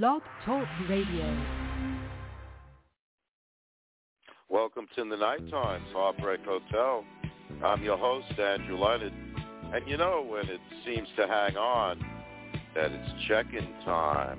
Blog Talk Radio. Welcome to the Night Times Heartbreak Hotel. I'm your host, Andrew Leonard. And you know when it seems to hang on, that it's check-in time.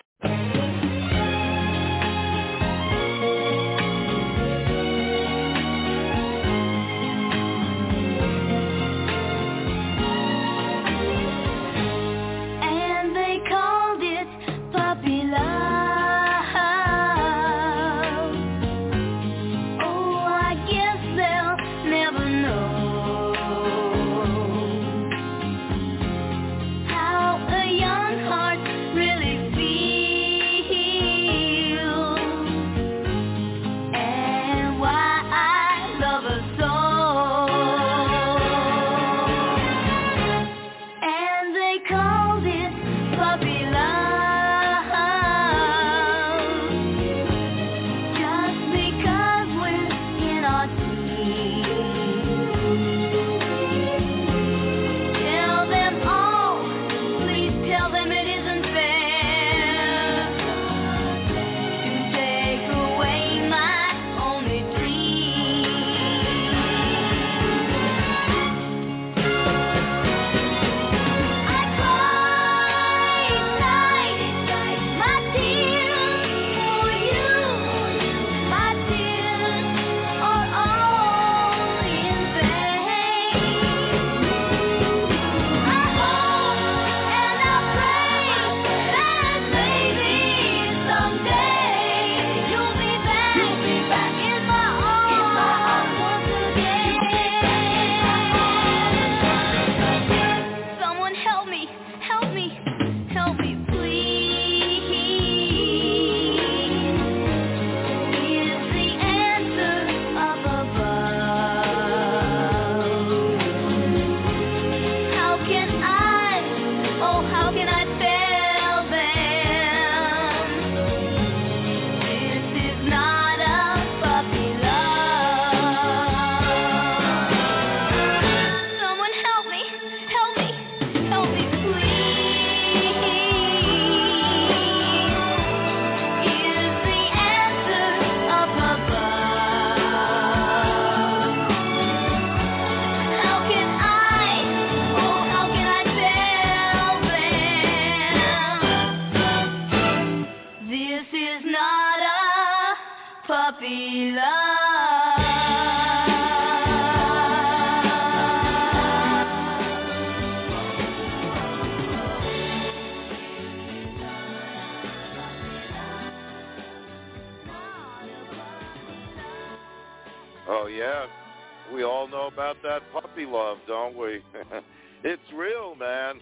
don't we? it's real, man.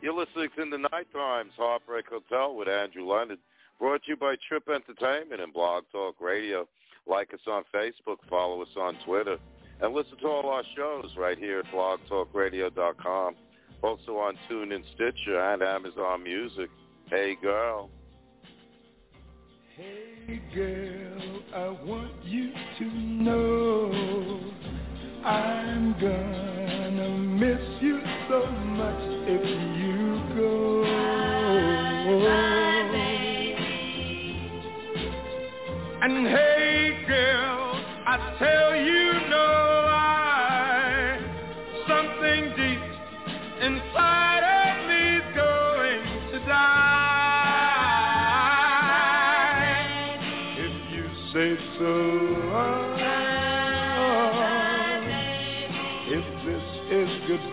You're listening to the Night Times Heartbreak Hotel with Andrew Leonard, brought to you by Trip Entertainment and Blog Talk Radio. Like us on Facebook, follow us on Twitter, and listen to all our shows right here at blogtalkradio.com. Also on TuneIn, Stitcher, and Amazon Music. Hey, girl. Hey girl, I want you to know I'm gonna miss you so much if you go. And hey girl, I tell you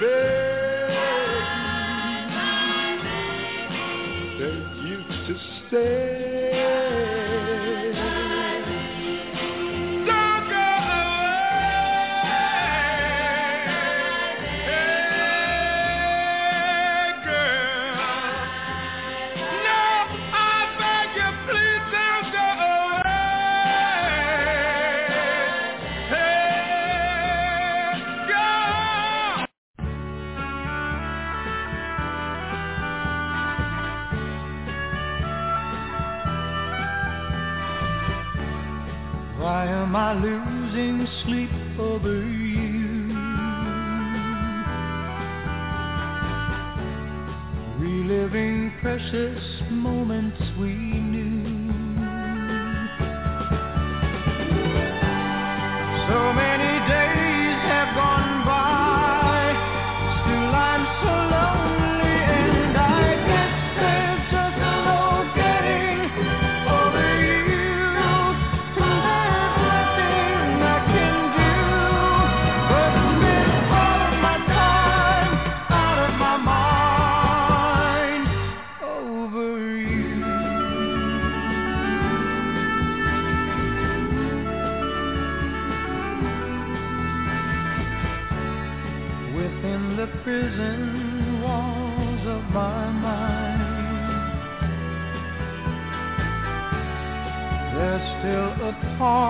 beg, beg you to stay. Am I losing sleep over you? Reliving precious moments still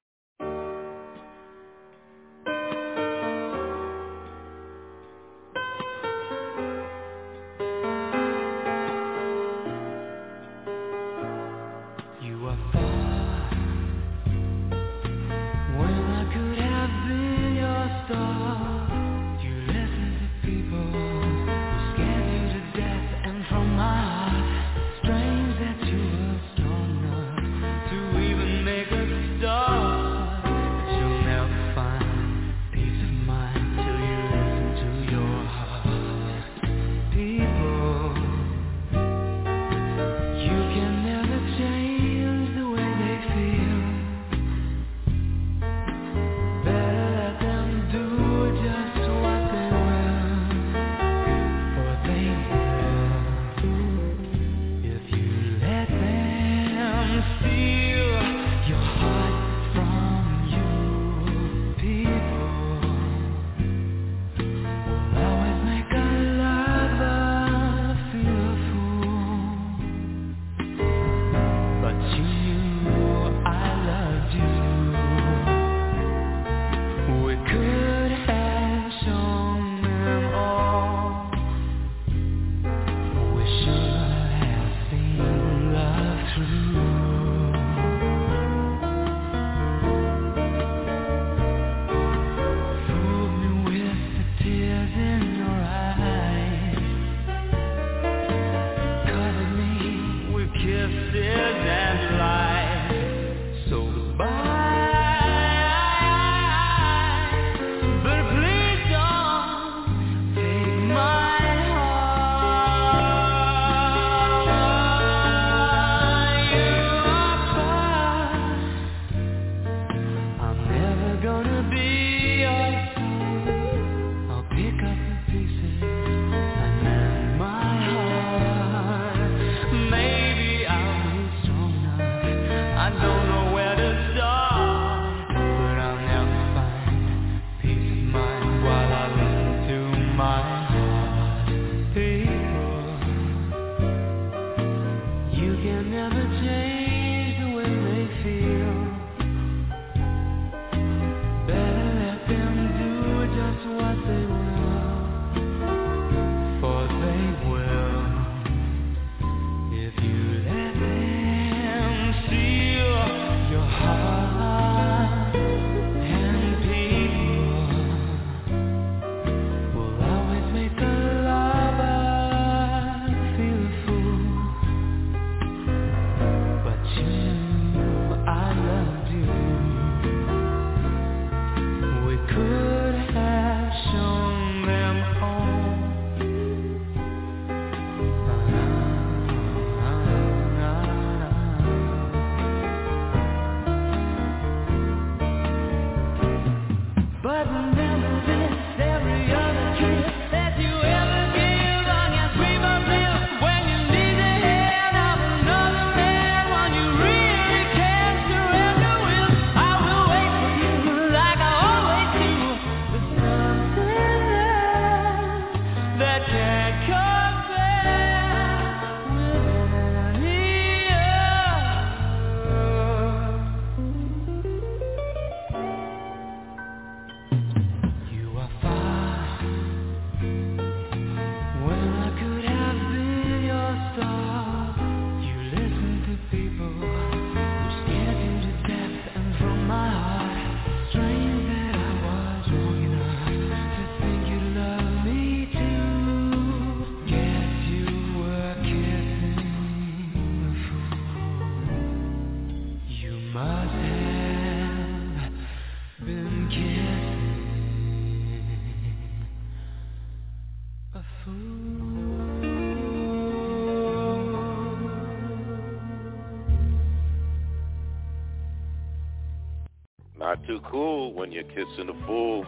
cool when you're kissing a fool.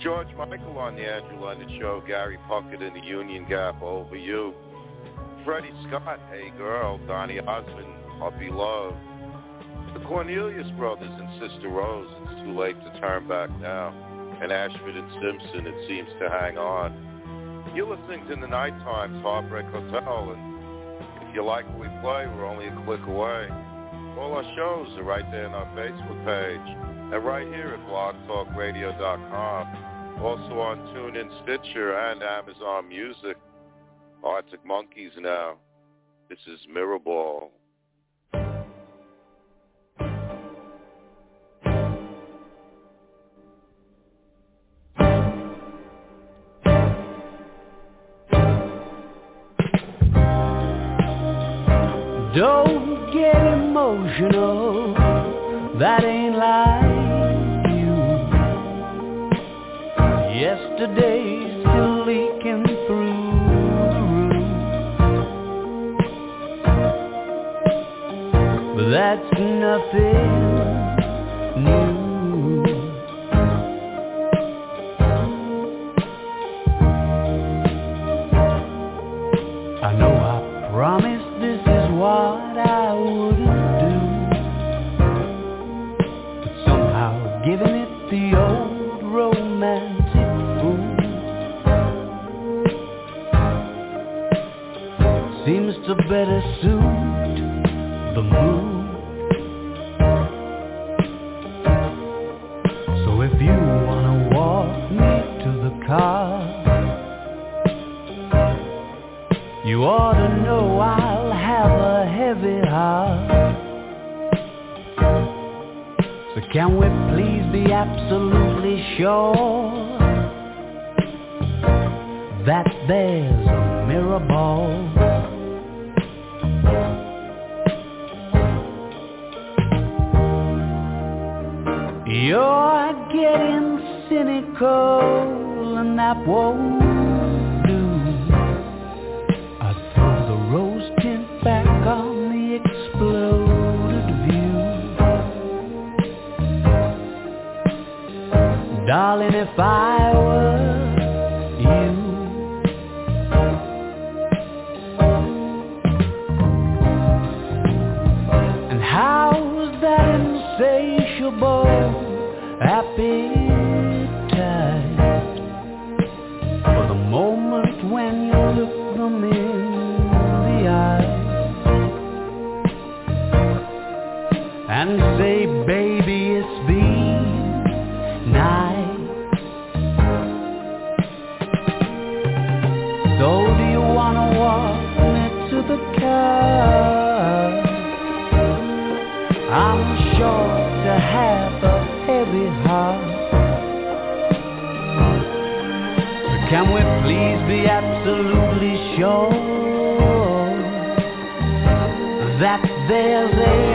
George Michael on the Andrew London Show, Gary Puckett in the Union Gap, over you. Freddie Scott, Hey Girl, Donny Osmond, Puppy Love. The Cornelius Brothers and Sister Rose, It's Too Late to Turn Back Now. And Ashford and Simpson, It Seems to Hang On. You're listening to the Night Times Heartbreak Hotel, and if you like what we play, we're only a click away. All our shows are right there on our Facebook page and right here at blogtalkradio.com. Also on TuneIn, Stitcher, and Amazon Music. Arctic Monkeys now. This is Mirrorball. that there's a mirror ball. You're getting cynical and that won't do. I throw the rose tint back on the exploded view. Darling, if I were there's a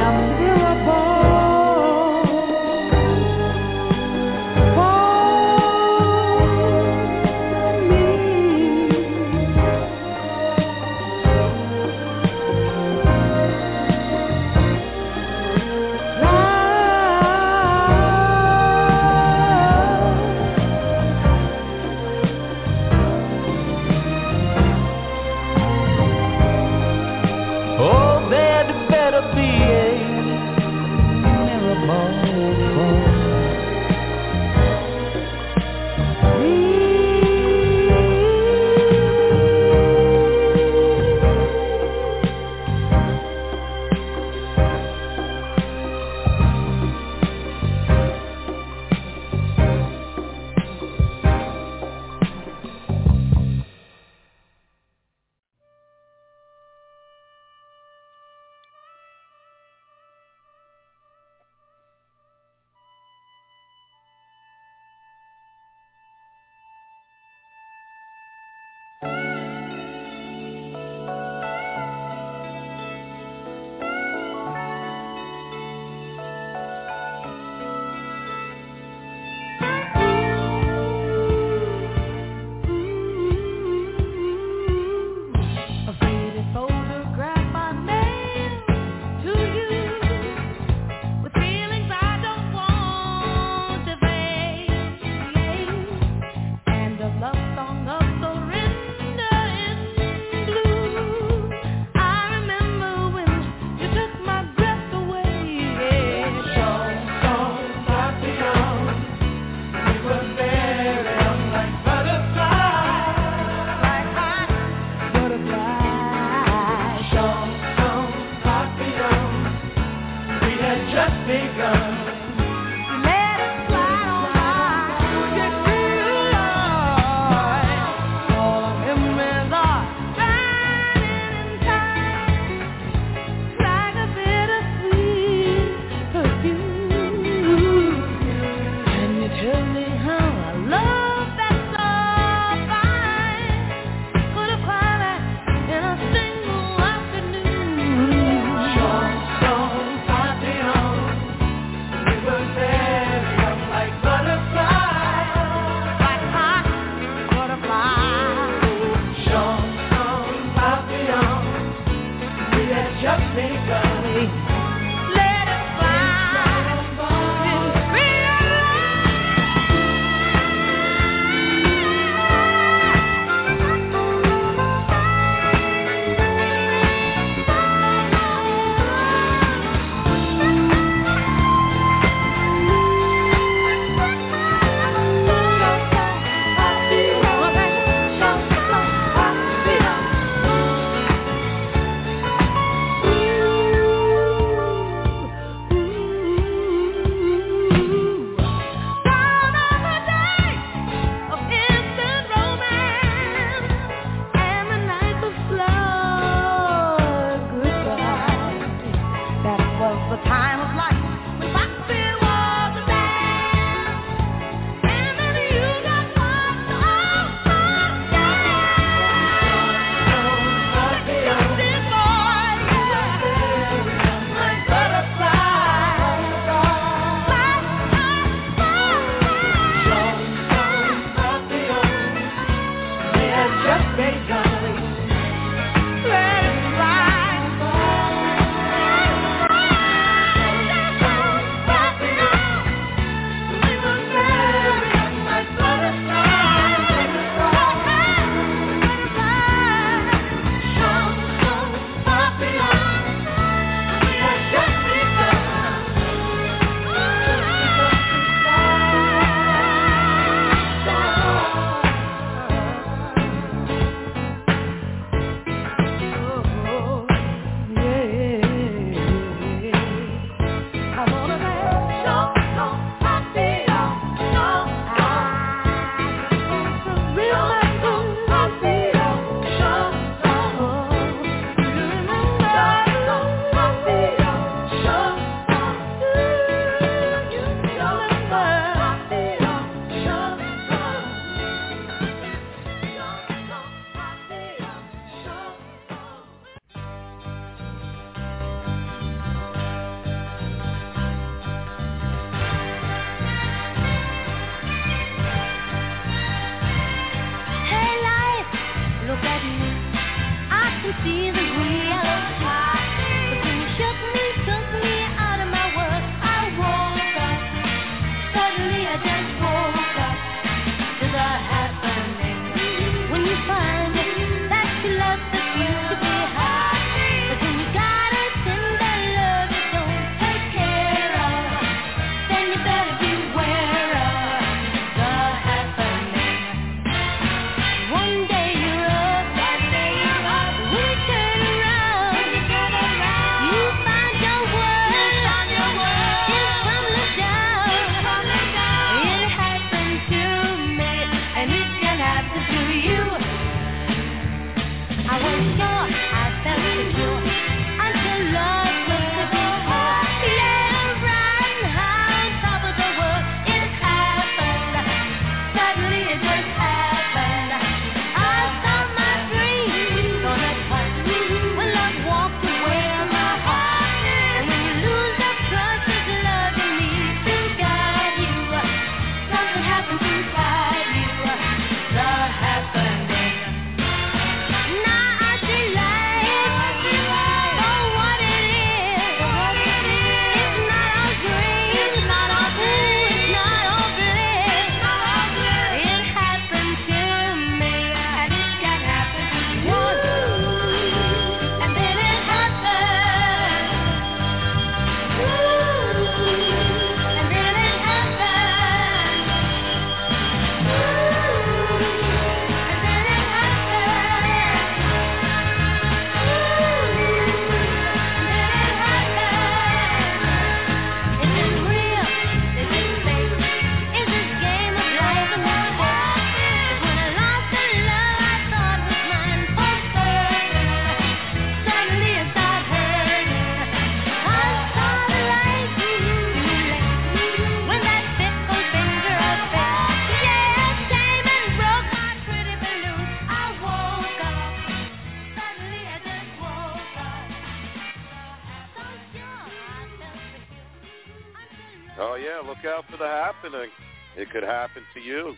happening. It could happen to you.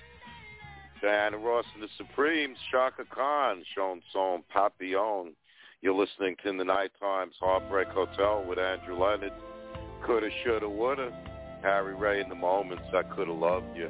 Diana Ross and the Supremes, Chaka Khan, Chanson Song, Papillon. You're listening to the Night Times Heartbreak Hotel with Andrew Leonard. Coulda, shoulda, woulda. Harry Ray in the moments I coulda loved you.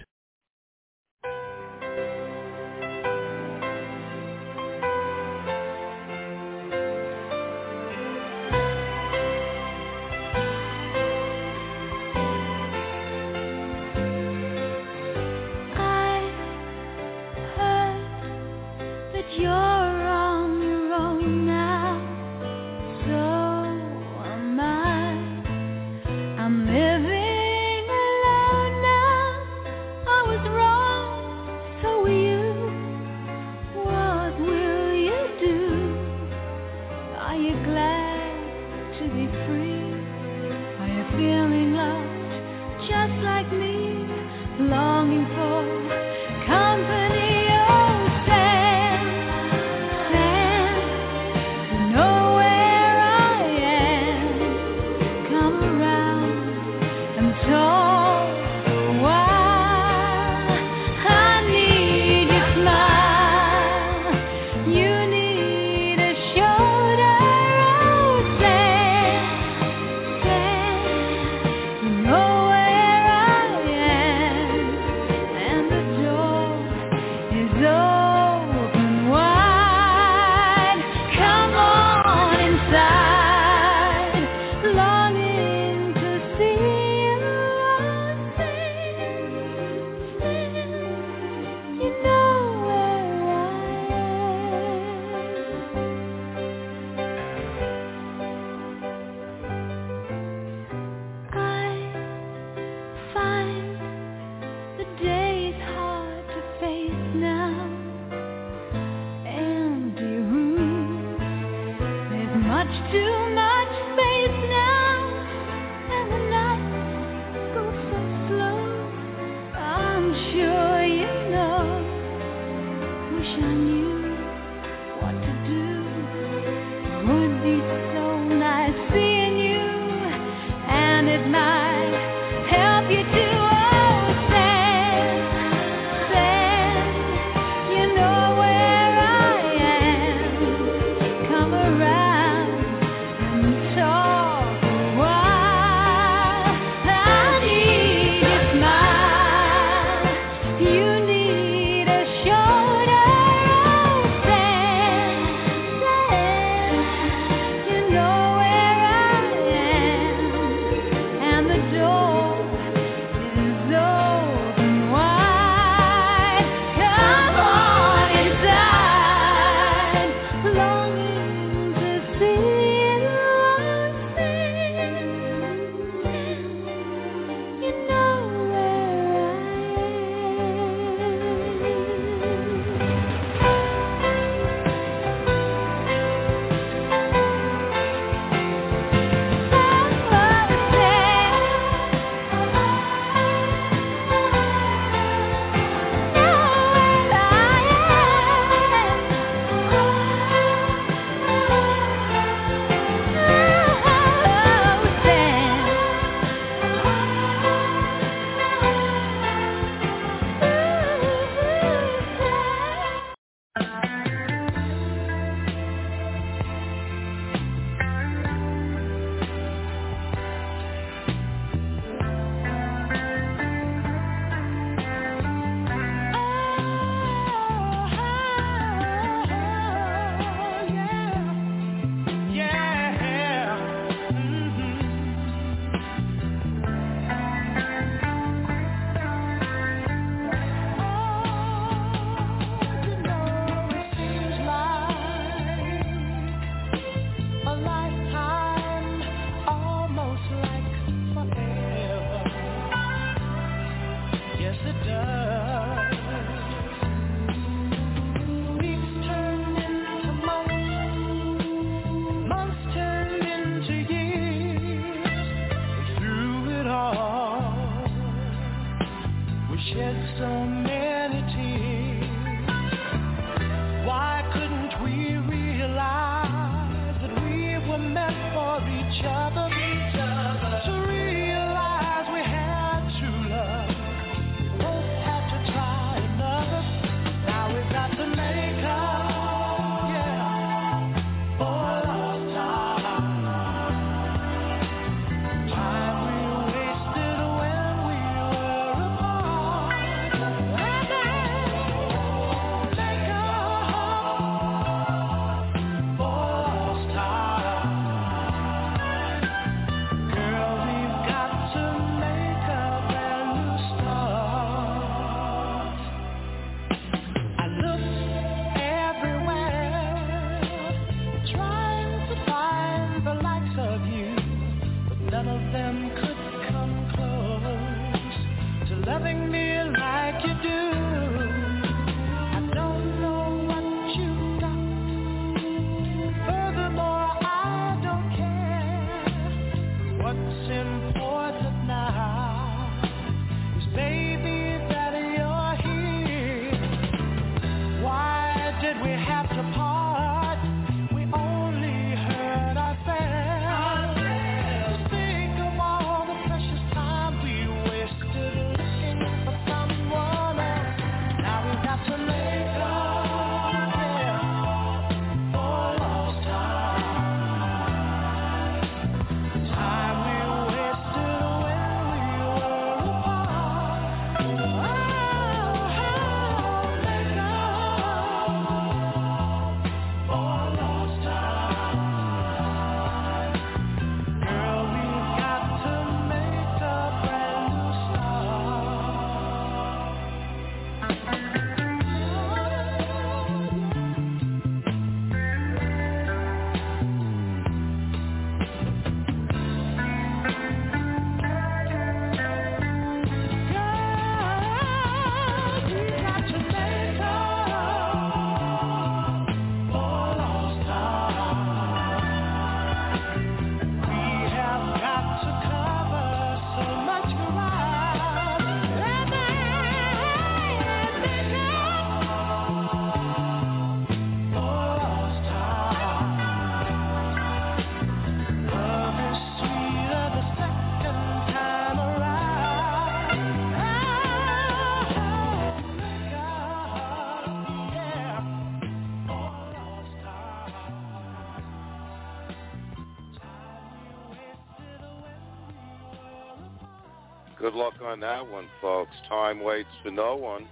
on that one, folks. Time waits for no one,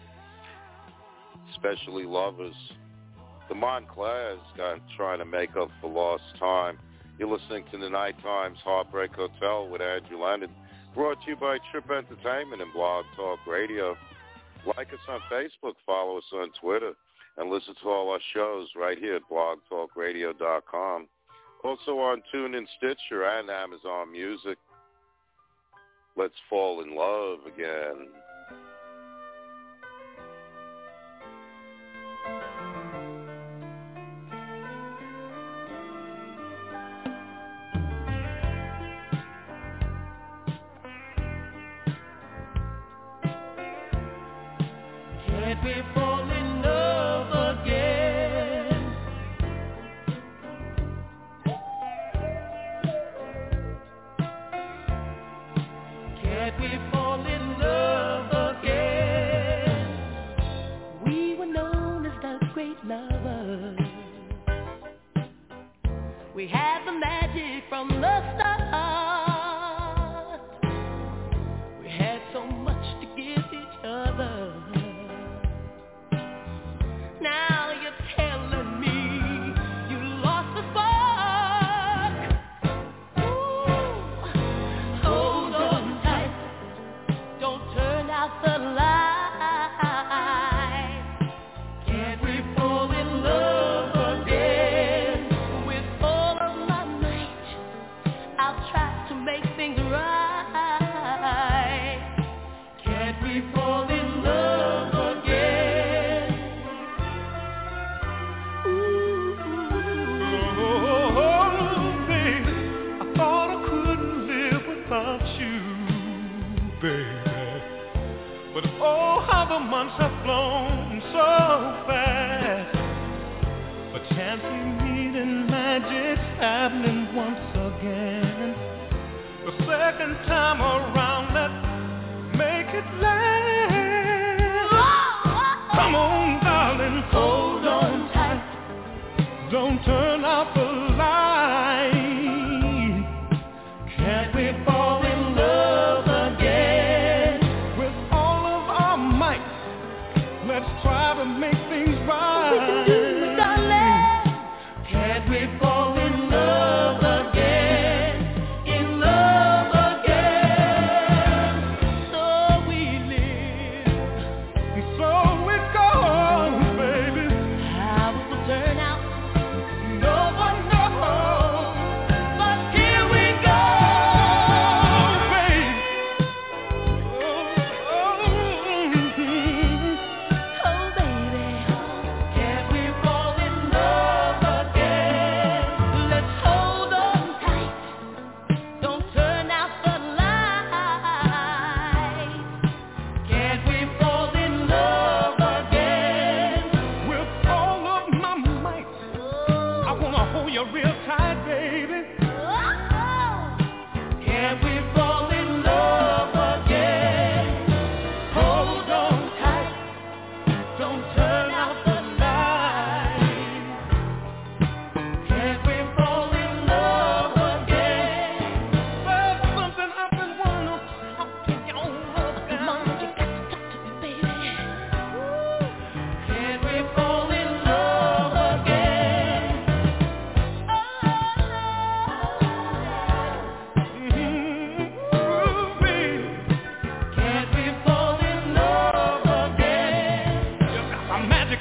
especially lovers. The Montclair's got trying to make up for lost time. You're listening to the Night Times Heartbreak Hotel with Andrew Landon, brought to you by Trip Entertainment and Blog Talk Radio. Like us on Facebook, follow us on Twitter, and listen to all our shows right here at blogtalkradio.com. Also on TuneIn, Stitcher, and Amazon Music. Let's fall in love again.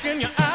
shaking your ass.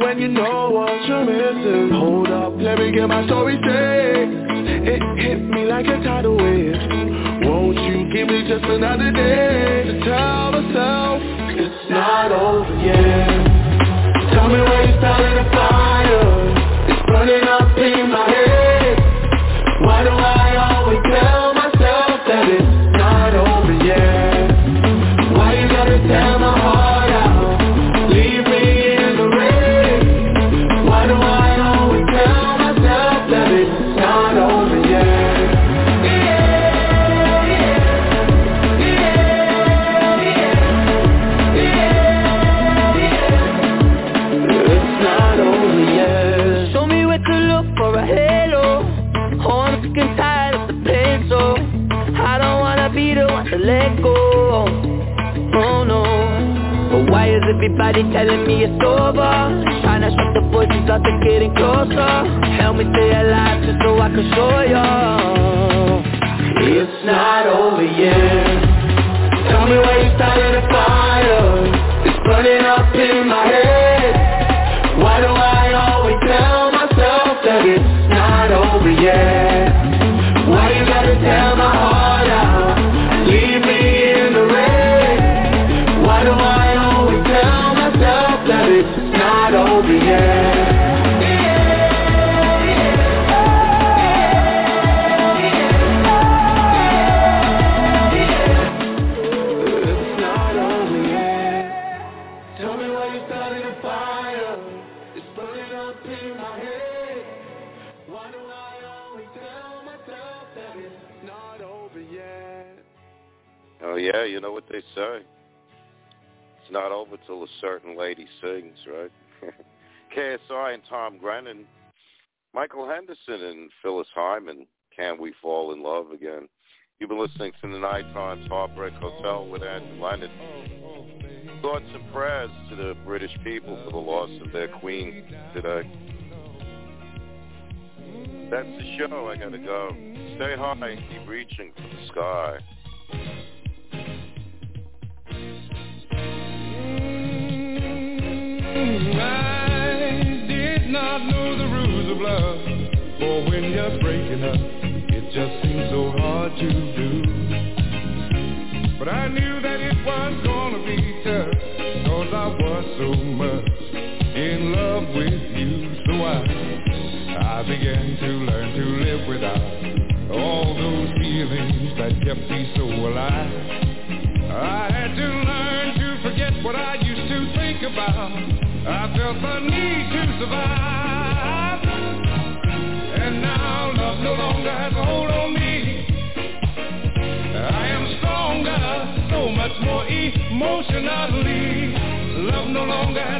When you know what you're missing. Hold up, let me get my story straight. It hit me like a tidal wave. Won't you give me just another day to tell myself it's not over yet? Tell me where you started a fire. It's burning up everybody telling me it's over? Trying to shut the voices out, they're getting closer. Help me stay alive just so I can show you. It's not over yet. Tell me where you started a fire. It's burning up in my head. Why do I always tell myself that it's not over yet? Oh yeah, you know what they say. It's not over till a certain lady sings, right? KSI and Tom Grennan, Michael Henderson and Phyllis Hyman, Can We Fall in Love Again? You've been listening to the Night Times Heartbreak Hotel with Andrew Leonard. Thoughts and prayers to the British people for the loss of their queen today. That's the show. I gotta go. Stay high and keep reaching for the sky. I did not know the rules of love. For when you're breaking up, it just seems so hard to do. But I knew that it was gonna be tough, cause I was so much in love with you. So I, I began to learn to live without all those feelings that kept me so alive. I had to learn to forget what I used to think about. I felt the need to survive. And now love no longer has a hold on me. I am stronger, so much more emotionally. Love no longer has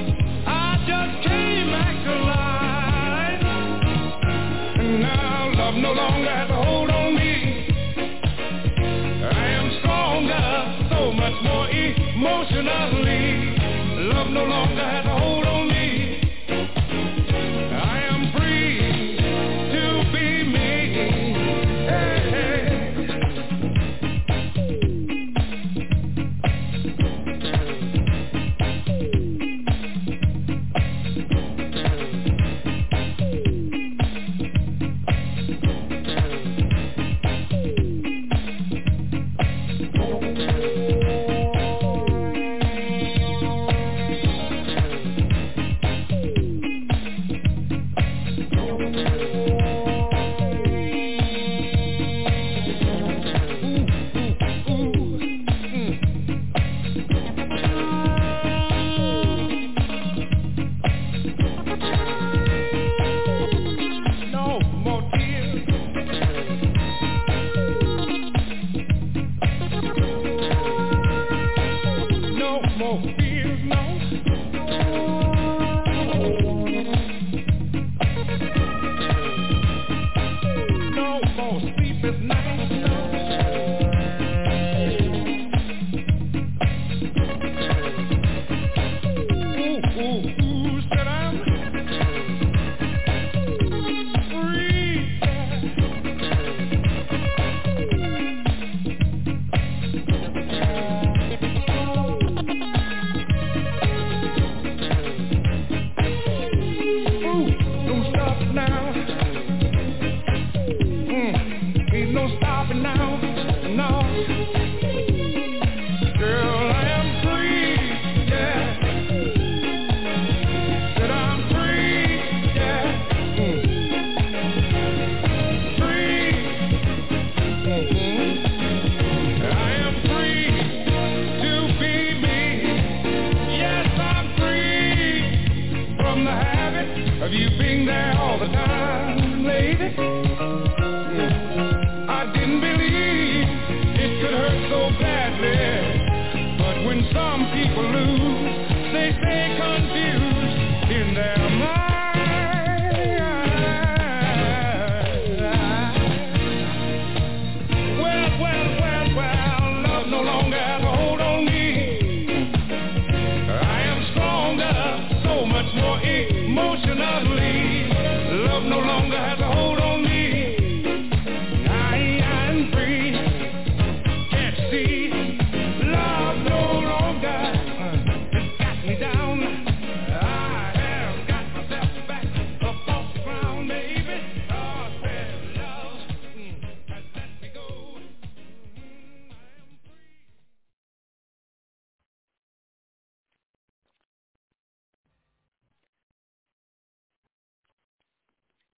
emotionally. Love no longer has